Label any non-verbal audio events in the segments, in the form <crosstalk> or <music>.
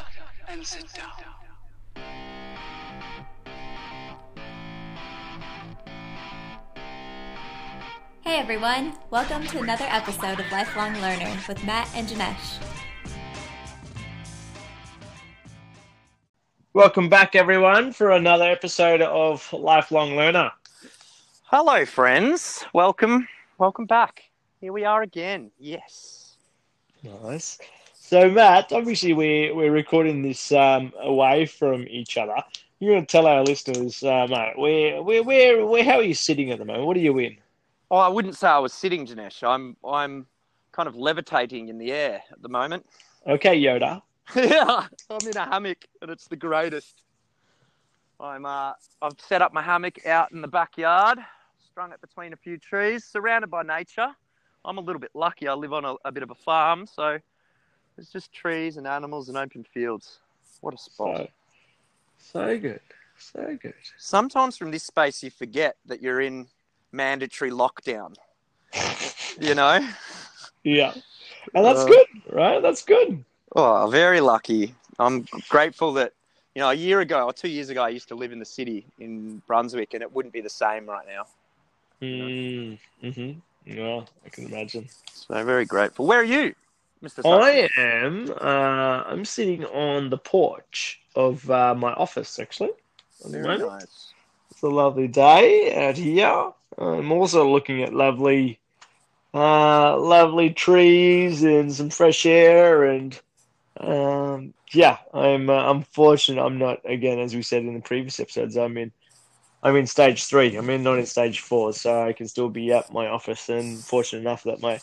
up and sit down. Hey everyone, welcome to another episode of Lifelong Learner with Matt and Janesh. Welcome back, everyone, for another episode of Lifelong Learner. Hello, friends. Welcome. Welcome back. Here we are again. Yes. Nice. So, Matt, obviously we're we're recording this um, away from each other. You're going to tell our listeners, uh, mate, where where where where how are you sitting at the moment? What are you in? Oh, I wouldn't say I was sitting, Janesh. I'm I'm kind of levitating in the air at the moment. Okay, Yoda. <laughs> yeah, I'm in a hammock, and it's the greatest. I'm uh, I've set up my hammock out in the backyard, strung it between a few trees, surrounded by nature. I'm a little bit lucky. I live on a, a bit of a farm, so there's just trees and animals and open fields. What a spot! So, so good, so good. Sometimes from this space, you forget that you're in mandatory lockdown. you know? Yeah, and that's Uh, good, right? That's good. Oh, very lucky. I'm grateful that, you know, a year ago or two years ago, I used to live in the city in Brunswick, and it wouldn't be the same right now. Mm, hmm Yeah, I can imagine. So very grateful. Where are you, Mr. I am. Uh, I'm sitting on the porch of uh, my office, actually. Very nice. It's a lovely day out here. I'm also looking at lovely, uh, lovely trees and some fresh air, and um, yeah, I'm. Uh, I'm fortunate. I'm not again, as we said in the previous episodes. I'm in. I'm in stage three. I'm in not in stage four, so I can still be at my office. And fortunate enough that my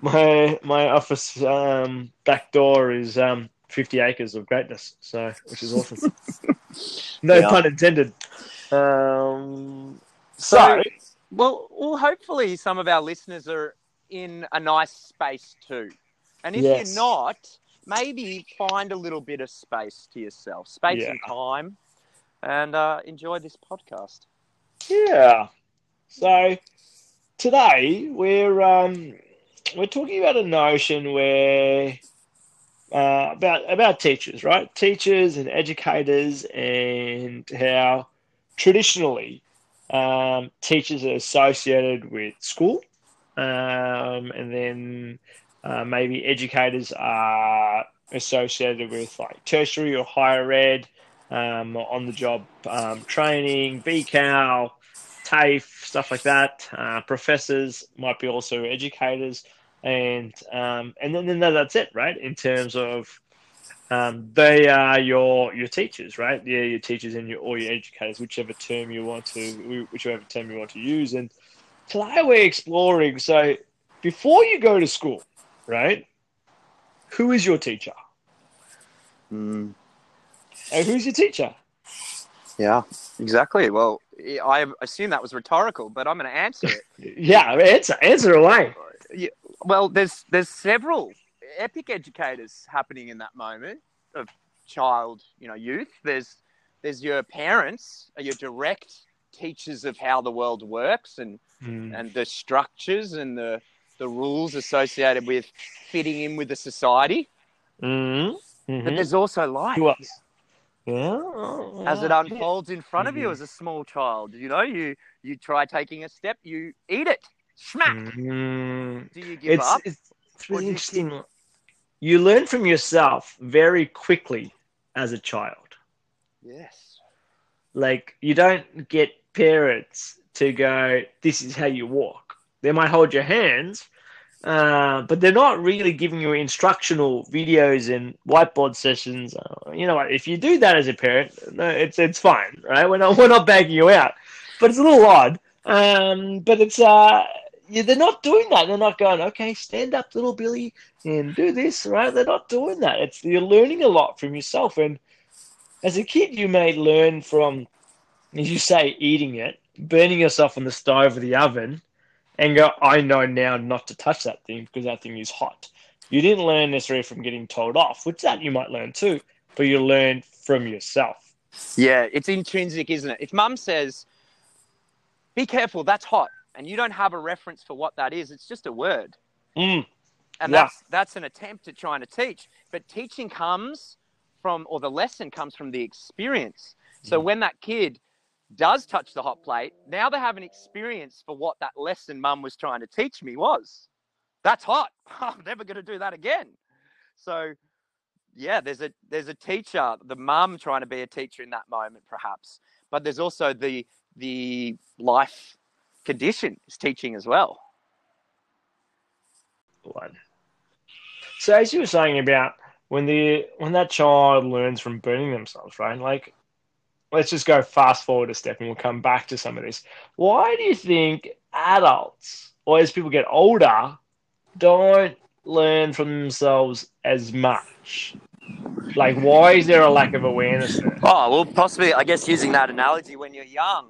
my my office um, back door is um, 50 acres of greatness. So, which is awesome. <laughs> no Yeah. pun intended. Um, So, so, well, well, hopefully some of our listeners are in a nice space too. And if Yes. you're not, maybe find a little bit of space to yourself, space Yeah. and time, and uh, enjoy this podcast. yeah. So today we're um, we're talking about a notion where uh, about about teachers, right? Teachers and educators, and how traditionally um, teachers are associated with school, um, and then uh, maybe educators are associated with like tertiary or higher ed, um, on the job um, training, VCAL, TAFE, stuff like that. Uh, professors might be also educators, and um, and then, then that's it, right? In terms of um, they are your your teachers, right? Yeah, your teachers and your or your educators, whichever term you want to, whichever term you want to use. And today we're exploring. So before you go to school, right? Who is your teacher? Mm. Uh, who's your teacher? Yeah, exactly. Well, I assume that was rhetorical, but I'm going to answer it. <laughs> Yeah, answer answer away. Well, there's there's several epic educators happening in that moment of child, you know, youth. There's there's your parents, are your direct teachers of how the world works and and the structures and the the rules associated with fitting in with the society. Mm-hmm. But there's also life? Yeah. as it unfolds in front of you Mhm. as a small child. You know, you you try taking a step, you eat it, smack. Mhm. Do you give It's, up? it's it's really do you interesting. You learn from yourself very quickly as a child. Yes. Like you don't get parents to go, "This is how you walk." They might hold your hands, uh, but they're not really giving you instructional videos and whiteboard sessions. Uh, you know what? If you do that as a parent, no, it's it's fine, right? We're not <laughs> we're not bagging you out, but it's a little odd. Um, but it's uh, yeah, they're not doing that. They're not going, okay, stand up, little Billy, and do this, right? They're not doing that. It's you're learning a lot from yourself, and as a kid, you may learn from, as you say, eating it, burning yourself on the stove or the oven, and go, I know now not to touch that thing because that thing is hot. You didn't learn necessarily from getting told off, which that you might learn too, but you learn from yourself. Yeah, it's intrinsic, isn't it? If mum says, be careful, that's hot, and you don't have a reference for what that is, it's just a word. Mm, And Yeah. that's that's an attempt at trying to teach. But teaching comes from, or the lesson comes from the experience. So when that kid does touch the hot plate, now they have an experience for what that lesson mum was trying to teach me was. That's hot. <laughs> I'm never going to do that again. So yeah, there's a there's a teacher, the mum trying to be a teacher in that moment, perhaps. But there's also the the life condition is teaching as well. one. So as you were saying about when the when that child learns from burning themselves, right? Like, let's just go fast forward a step, and we'll come back to some of this. Why do you think adults, or as people get older, don't learn from themselves as much? Like, why is there a lack of awareness there? Oh, well, possibly, I guess using that analogy, when you're young,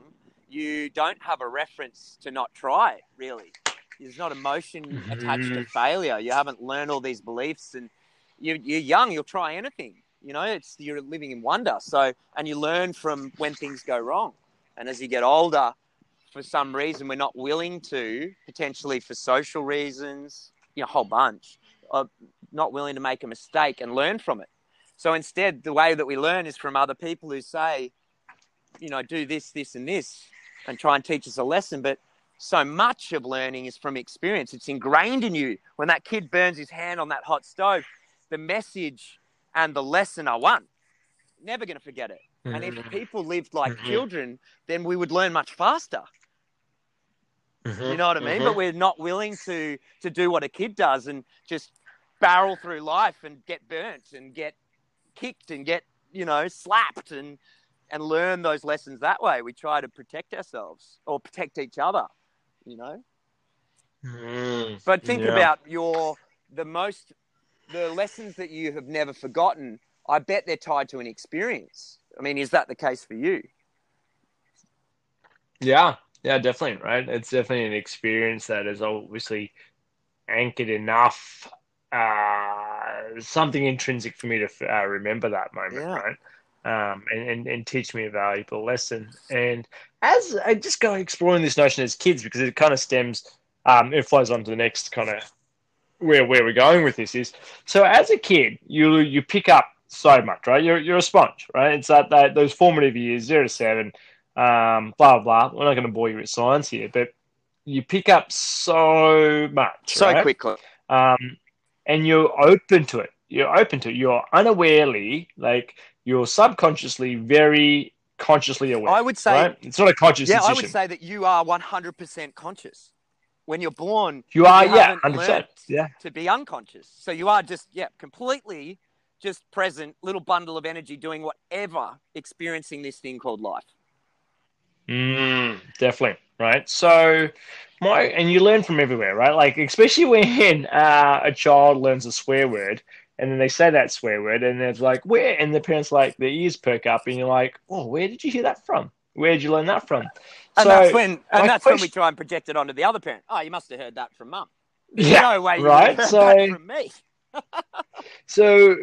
you don't have a reference to not try, really. There's not emotion mm-hmm. attached to failure. You haven't learned all these beliefs, and you, you're young, you'll try anything. You know, it's you're living in wonder. So, and you learn from when things go wrong. And as you get older, for some reason, we're not willing to, potentially for social reasons, you know, a whole bunch, of not willing to make a mistake and learn from it. So instead, the way that we learn is from other people who say, you know, do this, this, and this, and try and teach us a lesson. But so much of learning is from experience. It's ingrained in you. When that kid burns his hand on that hot stove, the message and the lesson are one. Never going to forget it. And if mm-hmm. people lived like Mhm. children, then we would learn much faster. Mm-hmm. You know what I mean? Mm-hmm. But we're not willing to to do what a kid does and just barrel through life and get burnt and get kicked and get you know slapped and and learn those lessons that way. We try to protect ourselves or protect each other. You know. Mm. But think Yeah. about your the most the lessons that you have never forgotten. I bet they're tied to an experience. I mean, is that the case for you? Yeah, yeah, definitely, right? It's definitely an experience that is obviously anchored enough, uh, something intrinsic for me to uh, remember that moment, Yeah. right? Um, and, and, and teach me a valuable lesson. And as I just go exploring this notion as kids, because it kind of stems, um, it flows on to the next kind of where where we're going with this is. So as a kid, you you pick up so much, right? You're you're a sponge, right? It's that, that those formative years, zero to seven, um, blah blah. We're not going to bore you with science here, but you pick up so much, So right? quickly. um, and you're open to it. You're open to it. You're unawarely, like you're subconsciously, very consciously aware. I would say right? It's not a conscious Yeah, I would say that you are 100% conscious. When you're born, you are, you yeah, haven't hundred percent, yeah. to be unconscious. So you are just, yeah, completely just present, little bundle of energy doing whatever, experiencing this thing called life. Mm, definitely, right? So, my and you learn from everywhere, right? Like especially <laughs> when uh, a child learns a swear word, and then they say that swear word, and it's like where, and the parents like their ears perk up, and you're like, oh, where did you hear that from? Where did you learn that from? And So, that's when, and that's when we try and project it onto the other parent. Oh, you must have heard that from mum. Yeah, no way right? So- from me. <laughs> So,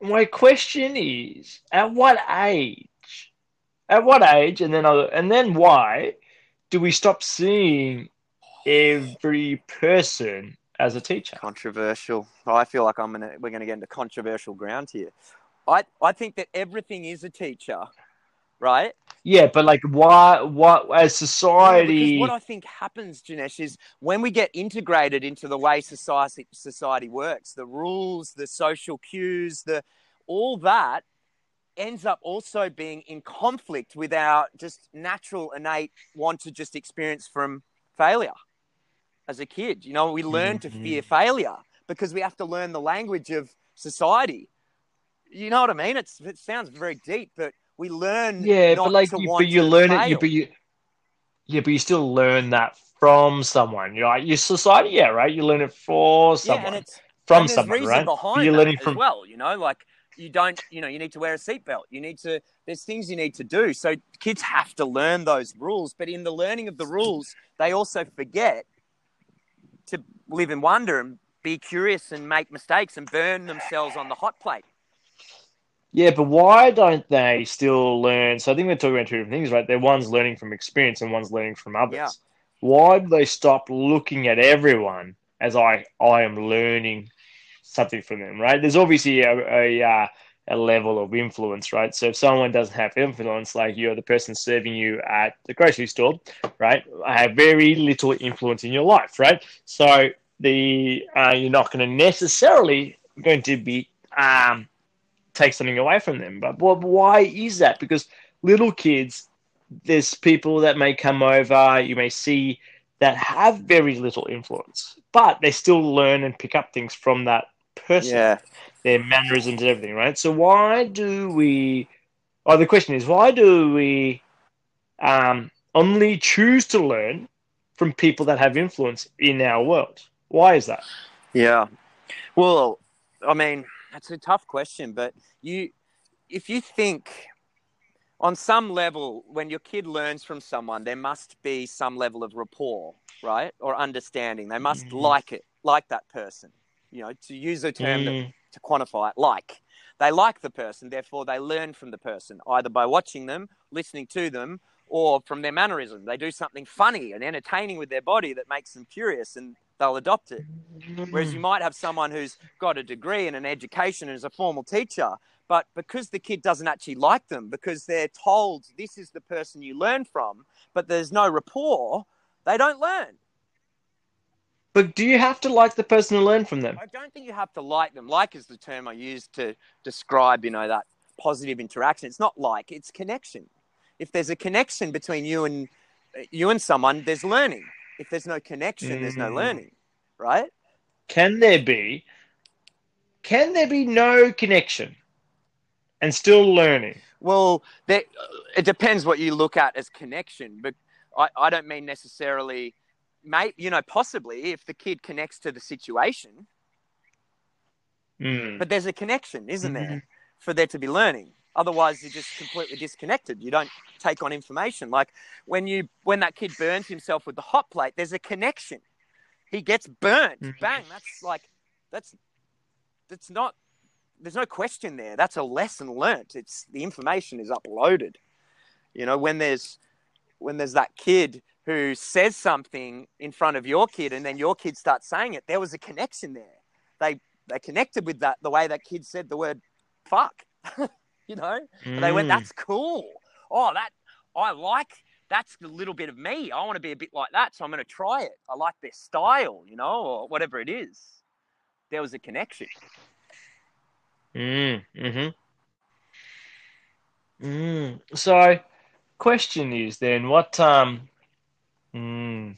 my question is, at what age? At what age, and then other, and then why do we stop seeing every person as a teacher? Controversial. I feel like I'm gonna we're gonna get into controversial ground here. I I think that everything is a teacher, right? Yeah, but like, why? What as Yeah, because society? what I think happens, Janesh, is when we get integrated into the way society society works, the rules, the social cues, the all that ends up also being in conflict with our just natural innate want to just experience from failure as a kid. You know, we learn to fear mm-hmm. failure because we have to learn the language of society. You know what I mean? It's it sounds very deep, but we learn yeah, not but like, you, but you learn it. You, but you, yeah, but you still learn that from someone. You're like your society, yeah, right? You learn it for someone, yeah, and it's from and someone, right? behind You're learning as from. well. You know, like you don't, you know, you need to wear a seatbelt. You need to. There's things you need to do. So kids have to learn those rules. But in the learning of the rules, they also forget to live in wonder and be curious and make mistakes and burn themselves on the hot plate. Yeah, but why don't they still learn? So I think we're talking about two different things, right? They're one's learning from experience and one's learning from others. Yeah. Why do they stop looking at everyone as I I am learning something from them, right? There's obviously a, a uh, a level of influence, right? So if someone doesn't have influence, like you're the person serving you at the grocery store, right? I have very little influence in your life, right? So the uh, you're not going to necessarily going to be um, take something away from them. But why is that? Because little kids, there's people that may come over, you may see that have very little influence, but they still learn and pick up things from that person, Yeah. Their mannerisms and everything, right? So why do we? Oh, the question is, why do we um, only choose to learn from people that have influence in our world? Why is that? Yeah. Well, I mean, that's a tough question, but you, if you think on some level, when your kid learns from someone, there must be some level of rapport, right? Or understanding. They must Mhm. like it, like that person. You know, to use a term that Mm, to quantify it. Like they like the person therefore they learn from the person either by watching them listening to them or from their mannerism. They do something funny and entertaining with their body that makes them curious and they'll adopt it. Whereas you might have someone who's got a degree and an education and is a formal teacher but because the kid doesn't actually like them because they're told this is the person you learn from but there's no rapport they don't learn But do you have to like the person to learn from them? I don't think you have to like them. Like is the term I use to describe, you know, that positive interaction. It's not like, it's connection. If there's a connection between you and you and someone, there's learning. If there's no connection, there's no Mm. learning, right? Can there be? Can there be no connection and still learning? Well, there, it depends what you look at as connection, but I, I don't mean necessarily, may, you know, possibly if the kid connects to the situation, Mm. but there's a connection, isn't Mhm. there, for there to be learning? Otherwise, you're just completely disconnected. You don't take on information. Like when you when that kid burns himself with the hot plate, there's a connection. He gets burnt. Mhm. Bang. That's like that's that's not. There's no question there. That's a lesson learnt. It's the information is uploaded. You know when there's when there's that kid who says something in front of your kid and then your kid starts saying it, there was a connection there. They they connected with that the way that kid said the word fuck. <laughs> you know? They went, Mm. That's cool. Oh, that I like that's a little bit of me. I want to be a bit like that, so I'm gonna try it. I like their style, you know, or whatever it is. There was a connection. Mm, mm-hmm. Mm. So, question is then, what um, mm,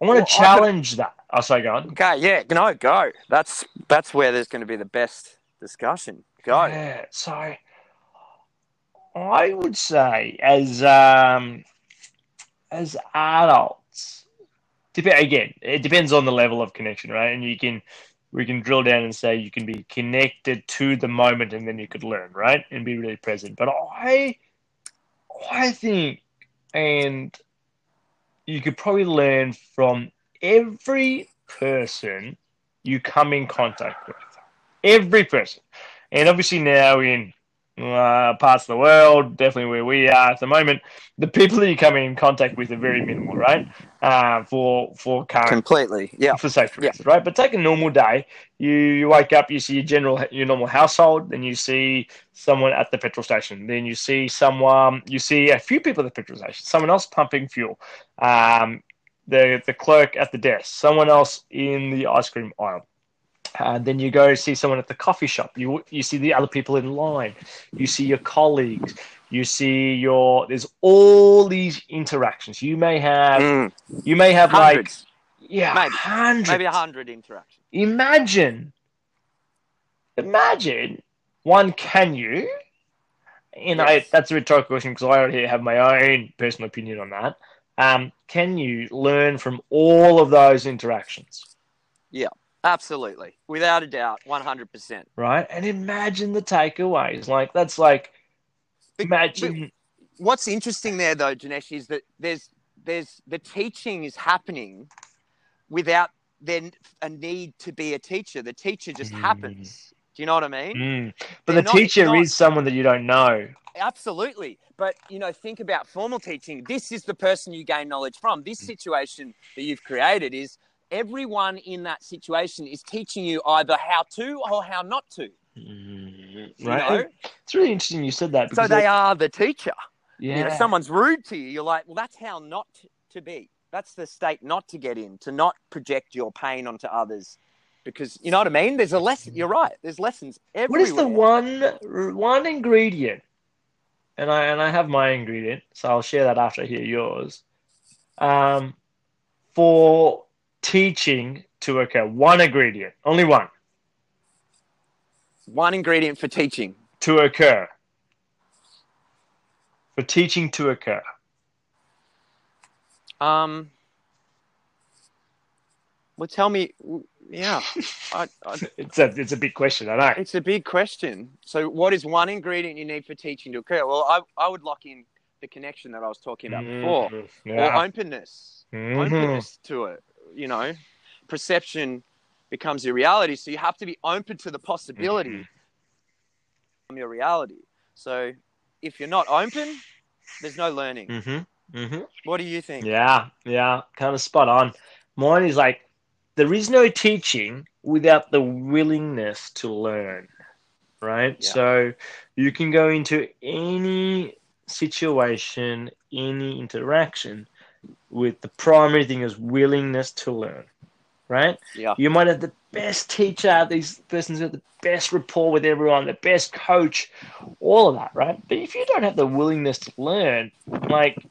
I want Well, to could- challenge that. Oh, sorry, go on. Okay, yeah, no, go. That's that's where there's gonna be the best discussion. Go. Yeah, so I would say as um as adults, dep- again, it depends on the level of connection, right? And you can we can drill down and say you can be connected to the moment and then you could learn, right? And be really present. But I I think and you could probably learn from every person you come in contact with. Every person. And obviously now in uh, parts of the world, definitely where we are at the moment, the people that you come in contact with are very minimal, right? Uh, for for current Completely. Yeah. for safety Yeah. reasons, right? But take a normal day. You you wake up, you see your general your normal household, then you see someone at the petrol station, then you see someone, you see a few people at the petrol station, someone else pumping fuel, um, the the clerk at the desk, someone else in the ice cream aisle. Uh, then you go see someone at the coffee shop. You you see the other people in line. You see your colleagues. You see your. There's all these interactions. You may have. Mm, You may have like yeah, Maybe. hundreds. maybe a hundred interactions. Imagine, imagine one. Can you? You know Yes. that's a rhetorical question because I already have my own personal opinion on that. Um, can you learn from all of those interactions? Absolutely, without a doubt, one hundred percent. right? And imagine the takeaways. Like that's like imagine. What's interesting there, though, Janesh, is that there's there's the teaching is happening without then a need to be a teacher. The teacher just Mm. happens. Do you know what I mean? Mm. But They're the not- teacher not- is someone that you don't know. Absolutely. But, you know, think about formal teaching. This is the person you gain knowledge from. This situation that you've created is everyone in that situation is teaching you either how to or how not to. Mm. You right. know? It's really interesting you said that. So they are the teacher. yeah, You know, someone's rude to you, you're like, well, that's how not to be. That's the state not to get in, to not project your pain onto others. Because you know what I mean? There's a lesson. You're right. There's lessons What everywhere. is the one one ingredient? And I and I have my ingredient, so I'll share that after I hear yours. Um, for teaching to occur, one ingredient, only one one ingredient for teaching? to occur. For teaching to occur. Um, well, tell me. Yeah, I, I, <laughs> It's a it's a big question, I know. it's a big question. So, what is one ingredient you need for teaching to occur? Well, I, I would lock in the connection that I was talking about before, Mhm, or Yeah. openness. Mhm. openness to it. You know, perception becomes your reality. So you have to be open to the possibility Mm-hmm. of your reality. So if you're not open, there's no learning. Mhm. Mhm. What do you think? Yeah, yeah, kind of spot on. Mine is like there is no teaching without the willingness to learn, right? Yeah. So you can go into any situation, any interaction with the primary thing is willingness to learn, right? Yeah. You might have the best teacher, these persons have the best rapport with everyone, the best coach, all of that, right? But if you don't have the willingness to learn, like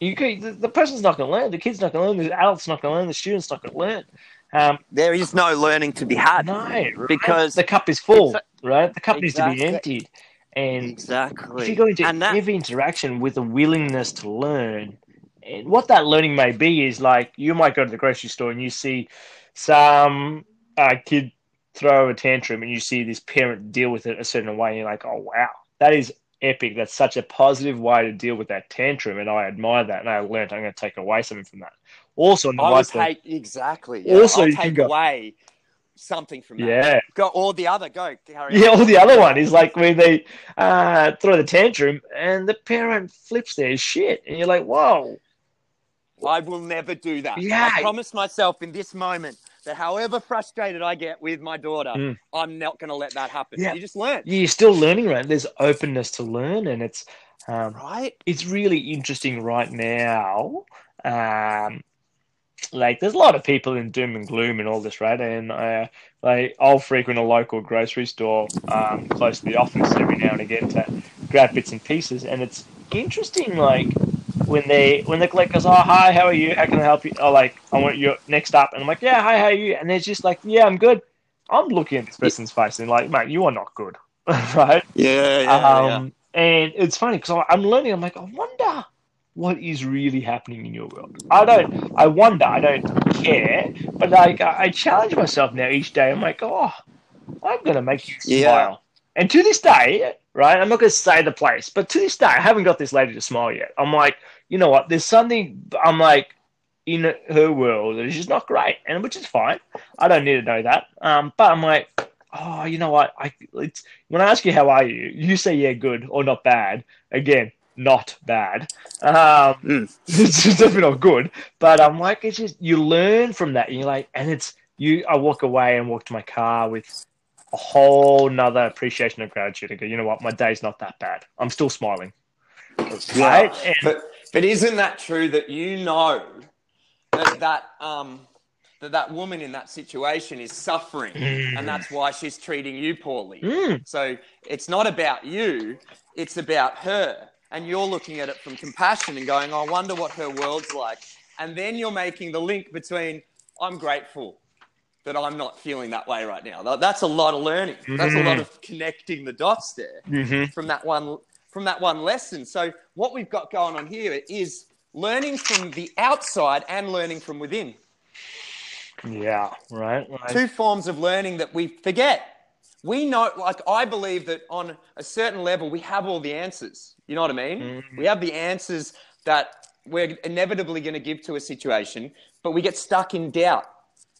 you could, the, the person's not going to learn, the kid's not going to learn, the adult's not going to learn, the student's not going to learn. Um, There is no learning to be had. no, right? Because- the cup is full, right? The cup needs to be emptied, and Exactly. if you go into that, every interaction with a willingness to learn, and what that learning may be is like you might go to the grocery store and you see some uh, kid throw a tantrum and you see this parent deal with it a certain way and you're like, oh wow, that is epic. That's such a positive way to deal with that tantrum, and I admire that. And I learned I'm going to take away something from that. Also, on the I would vice versa- take exactly. Yeah, Also, I'll you take go- away something from that. yeah, Go or the other. Go. Yeah, on. or the other one is like when they uh, throw the tantrum and the parent flips their shit, and you're like, whoa, I will never do that. Yeah. I promise myself in this moment that however frustrated I get with my daughter, Mm. I'm not going to let that happen. Yeah. You just learn, you're still learning, right? There's openness to learn, and it's um, right? it's really interesting right now. Um, like there's a lot of people in doom and gloom and all this, right? And uh, like I'll frequent a local grocery store um, close to the office every now and again to grab bits and pieces, and it's interesting. Like when they when the clerk goes, "Oh hi, how are you? How can I help you?" Oh, like I want you next up, and I'm like, "Yeah, hi, how are you?" And they're just like, "Yeah, I'm good." I'm looking at this person's face and like, "Mate, you are not good," <laughs> right? Yeah, yeah, um, And it's funny because I'm learning. I'm like, I wonder what is really happening in your world. I don't. I wonder. I don't care. But like, I, I challenge myself now each day. I'm like, oh, I'm gonna make you Yeah. smile. And to this day, right? I'm not gonna say the place, but to this day, I haven't got this lady to smile yet. I'm like, you know what? There's something. I'm like. In her world, that is just not great, and which is fine. I don't need to know that. Um, but I'm like, oh, you know what? I it's when I ask you how are you, you say yeah, good or not bad. Again, not bad. Um, Mm. <laughs> it's just definitely not good. But I'm like, it's just you learn from that. And you're like, and it's you. I walk away and walk to my car with a whole nother appreciation of gratitude. I go, you know what? My day's not that bad. I'm still smiling. Right? And- But but isn't that true that you know that that um that that woman in that situation is suffering Mm. and that's why she's treating you poorly. Mm, So it's not about you, it's about her. And you're looking at it from compassion and going, I wonder what her world's like. And then you're making the link between, I'm grateful that I'm not feeling that way right now. That's a lot of learning. That's a lot of connecting the dots there mhm. from that one from that one lesson. So what we've got going on here is learning from the outside and learning from within. Yeah. Right. Like, two forms of learning that we forget. We know, like, I believe that on a certain level, we have all the answers. You know what I mean? Mhm. We have the answers that we're inevitably going to give to a situation, but we get stuck in doubt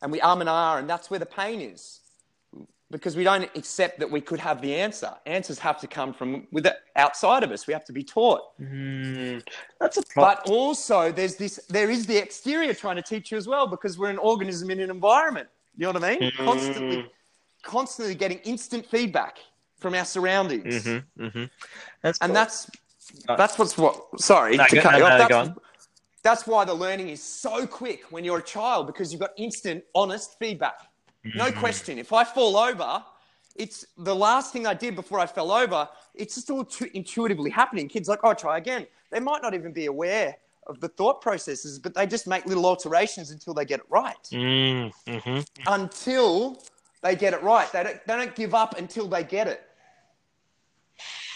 and we um and ah, and that's where the pain is because we don't accept that we could have the answer. Answers have to come from with outside of us. We have to be taught. mm, that's a problem. But also, there's this. There is the exterior trying to teach you as well, because we're an organism in an environment. You know what I mean? Mm. Constantly, constantly getting instant feedback. from our surroundings. Mm-hmm, mm-hmm. That's And cool. that's that's what's what. Sorry No, to go- cut no, you no, off. go That's, on. that's why the learning is so quick when you're a child because you've got instant, honest feedback. No Mm. question. If I fall over, it's the last thing I did before I fell over. It's just all too intuitively happening. Kids like, oh, try again. They might not even be aware of the thought processes, but they just make little alterations until they get it right. Mm, hmm Until they get it right, they don't. They don't give up until they get it.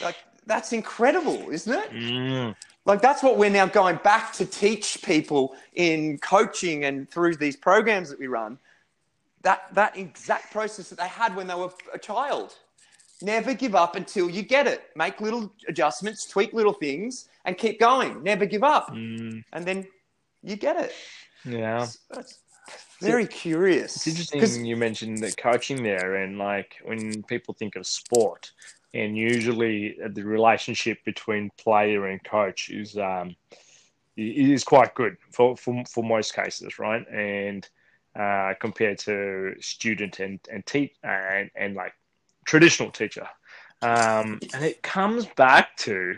Like that's incredible, isn't it? mm. like that's what we're now going back to teach people in coaching and through these programs that we run that that exact process that they had when they were a child. Never give up until you get it. Make little adjustments tweak little things and keep going. Never give up. Mm, and then you get it. Yeah. Very curious. It's interesting you mentioned the coaching there, and like when people think of sport, and usually the relationship between player and coach is um, is quite good for, for for most cases, right? And uh, compared to student and and te- and and like traditional teacher, um, and it comes back to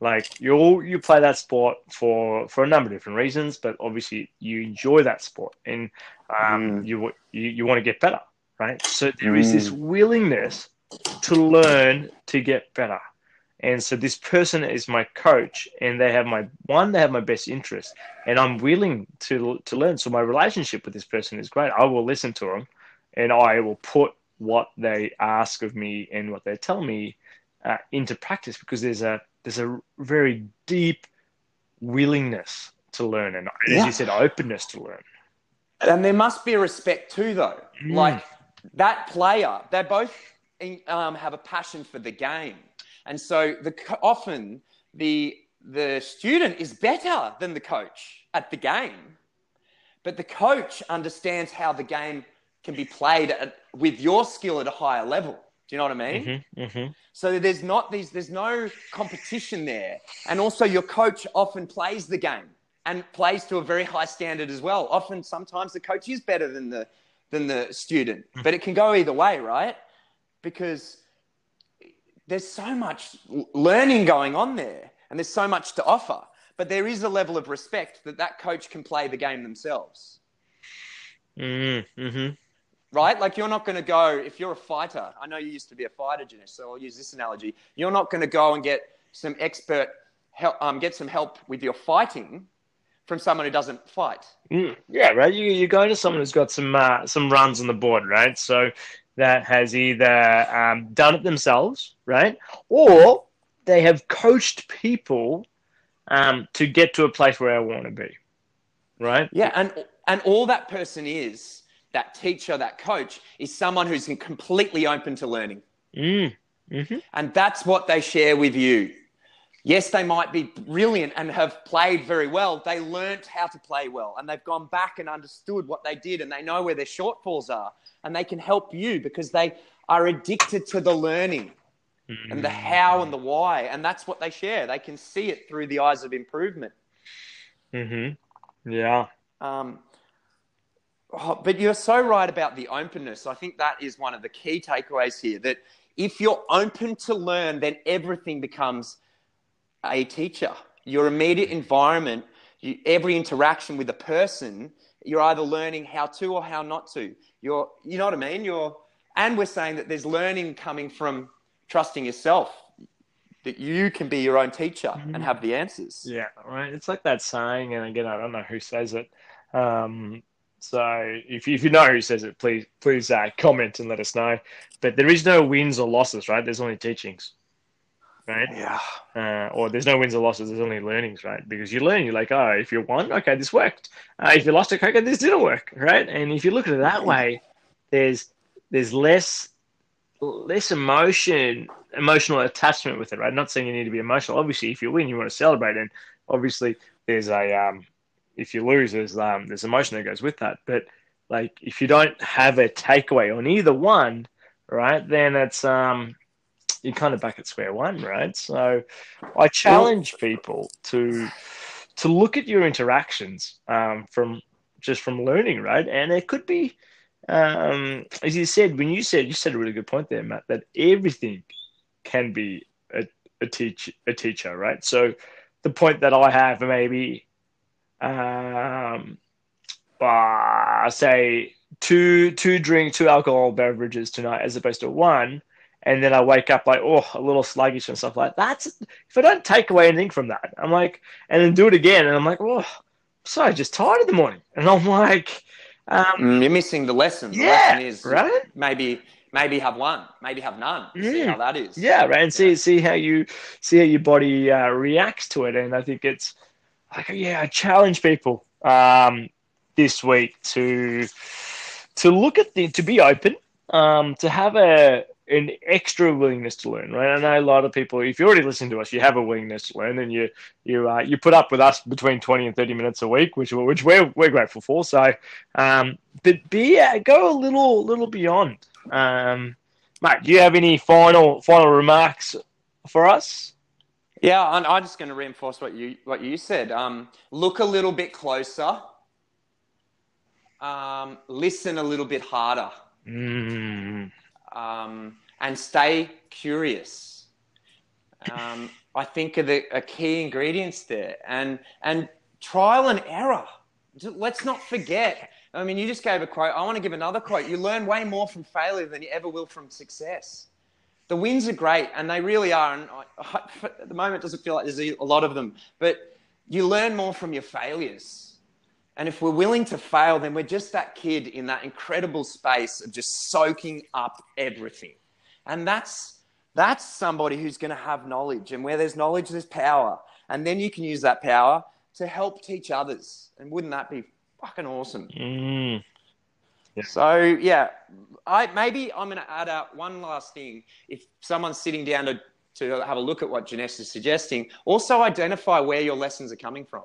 like you all you play that sport for for a number of different reasons, but obviously you enjoy that sport and um, Mm. you, you you want to get better, right? So there is this willingness to learn to get better, and so this person is my coach, and they have my one, they have my best interest, and I'm willing to to learn. So my relationship with this person is great. I will listen to them, and I will put what they ask of me and what they tell me uh, into practice because there's a there's a very deep willingness to learn and as Yeah. you said openness to learn And there must be a respect too, though. Mm. Like that player, they both um, have a passion for the game, and so the often the the student is better than the coach at the game, but the coach understands how the game can be played at, with your skill at a higher level. Do you know what I mean? hmm hmm So there's not these, there's no competition there. And also your coach often plays the game and plays to a very high standard as well. Often, sometimes the coach is better than the, than the student, but it can go either way, right? Because there's so much learning going on there and there's so much to offer. But there is a level of respect that that coach can play the game themselves Mm-hmm. right? Like you're not going to go if you're a fighter. I know you used to be a fighter, Janesh, so I'll use this analogy. You're not going to go and get some expert help, um, get some help with your fighting from someone who doesn't fight. Mm, yeah, right. You you go to someone who's got some uh, some runs on the board, right? So that has either um, done it themselves, right, or they have coached people um, to get to a place where I want to be, right? Yeah, and and all that person is that teacher, that coach is someone who's completely open to learning. Mm, hmm And that's what they share with you. Yes, they might be brilliant and have played very well. They learnt how to play well and they've gone back and understood what they did and they know where their shortfalls are and they can help you because they are addicted to the learning and the how and the why. And that's what they share. They can see it through the eyes of improvement. hmm Yeah. Um, oh, but you're so right about the openness. I think that is one of the key takeaways here that if you're open to learn, then everything becomes a teacher. Your immediate environment, you, every interaction with a person, you're either learning how to or how not to. You're, you know what I mean? You're, and we're saying that there's learning coming from trusting yourself, that you can be your own teacher and have the answers. Yeah, right. It's like that saying, and again, I don't know who says it. Um, so if you, if you know who says it, please please uh, comment and let us know. But there is no wins or losses, right? There's only teachings, right? Yeah. Uh, or there's no wins or losses. There's only learnings, right? Because you learn, you're like, oh, if you won, okay, this worked. Uh, if you lost, okay, this didn't work, right? And if you look at it that way, there's there's less less emotion emotional attachment with it right not saying you need to be emotional obviously if you win you want to celebrate and obviously there's a um if you lose there's um there's emotion that goes with that but like if you don't have a takeaway on either one right then it's um you're kind of back at square one right so i challenge people to to look at your interactions um from just from learning right and it could be um, as you said, when you said you said a really good point there, Matt, that everything can be a, a teach a teacher, right? So the point that I have maybe um uh, say two two drink two alcohol beverages tonight as opposed to one and then I wake up like oh a little sluggish and stuff like that. That's if I don't take away anything from that, I'm like and then do it again and I'm like oh sorry just tired in the morning and I'm like um, Mm, You're missing the lesson. The Yeah, lesson is right? maybe maybe have one, maybe have none. See Mm. how that is. Yeah, right. And see see how you see how your body uh, reacts to it. And I think it's like yeah, I challenge people um, this week to to look at the to be open, um, to have a an extra willingness to learn. Right. I know a lot of people. If you already listen to us, you have a willingness to learn, and you you uh, you put up with us between twenty and thirty minutes a week, which which we're we're grateful for. So, um, but be uh, go a little little beyond. Um, Mate, do you have any final final remarks for us? Yeah, and I'm just going to reinforce what you what you said. Um, look a little bit closer. Um, listen a little bit harder, Mm, um, and stay curious. Um, I think are the are key ingredients there, and and trial and error. Let's not forget. I mean, you just gave a quote. I want to give another quote. You learn way more from failure than you ever will from success. The wins are great, and they really are. And I, I, at the moment, it doesn't feel like there's a lot of them. But you learn more from your failures. And if we're willing to fail, then we're just that kid in that incredible space of just soaking up everything. And that's that's somebody who's going to have knowledge. And where there's knowledge, there's power. And then you can use that power to help teach others. And wouldn't that be fucking awesome? mm, So yeah, I maybe I'm going to add out one last thing. If someone's sitting down to to have a look at what Janessa is suggesting, also identify where your lessons are coming from,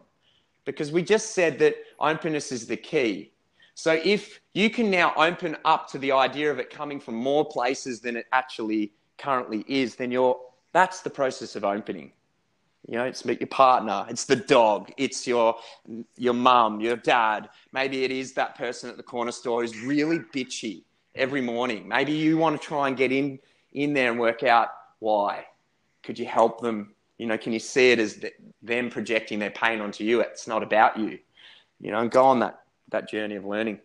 because we just said that openness is the key. So if you can now open up to the idea of it coming from more places than it actually currently is, then you're that's the process of opening. You know, it's your partner, it's the dog, it's your your mum, your dad. Maybe it is that person at the corner store who's really bitchy every morning. Maybe you want to try and get in in there and work out why. Could you help them? You know, can you see it as them projecting their pain onto you? It's not about you. You know, and go on that that journey of learning.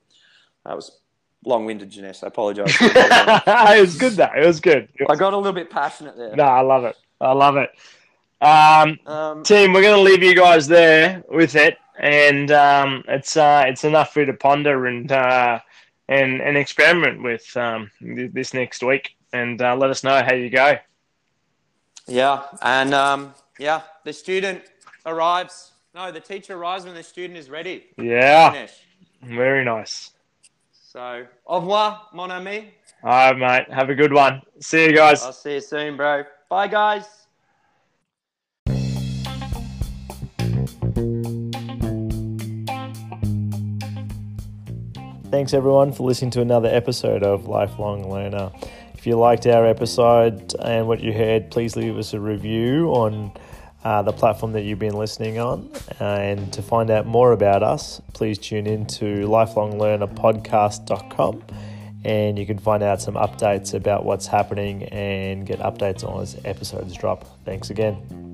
That was long-winded, Janessa. I apologise. <laughs> <laughs> it was good though. It was good. I got a little bit passionate there. No, I love it. I love it. Um, Um, team, we're going to leave you guys there with it, and um, it's uh, it's enough for you to ponder and uh, and and experiment with um, this next week, and uh, let us know how you go. Yeah, and um, yeah, the student arrives. No, the teacher arrives when the student is ready. Yeah, Finish. very nice. So, au revoir, mon ami. All right, mate. Have a good one. See you guys. I'll see you soon, bro. Bye, guys. Thanks everyone for listening to another episode of Lifelong Learner. If you liked our episode and what you heard, please leave us a review on uh, the platform that you've been listening on. And to find out more about us, please tune in to lifelonglearnerpodcast.com and you can find out some updates about what's happening and get updates on as episodes drop. Thanks again.